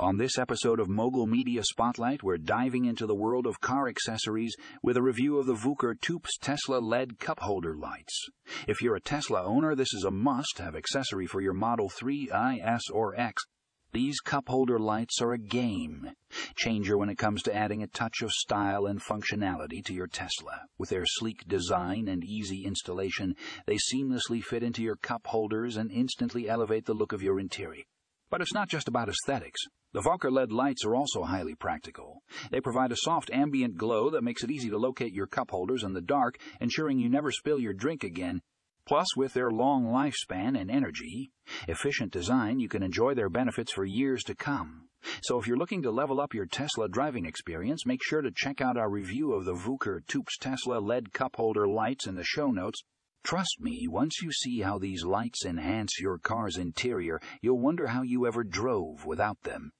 On this episode of Mogul Media Spotlight, we're diving into the world of car accessories with a review of the Vouker Toops Tesla LED cup holder lights. If you're a Tesla owner, this is a must have accessory for your Model 3, I, S, or X. These cup holder lights are a game changer when it comes to adding a touch of style and functionality to your Tesla. With their sleek design and easy installation, they seamlessly fit into your cup holders and instantly elevate the look of your interior. But it's not just about aesthetics. The Vouker LED lights are also highly practical. They provide a soft ambient glow that makes it easy to locate your cup holders in the dark, ensuring you never spill your drink again. Plus, with their long lifespan and energy, efficient design, you can enjoy their benefits for years to come. So if you're looking to level up your Tesla driving experience, make sure to check out our review of the Vouker Toops Tesla LED cup holder lights in the show notes. Trust me, once you see how these lights enhance your car's interior, you'll wonder how you ever drove without them.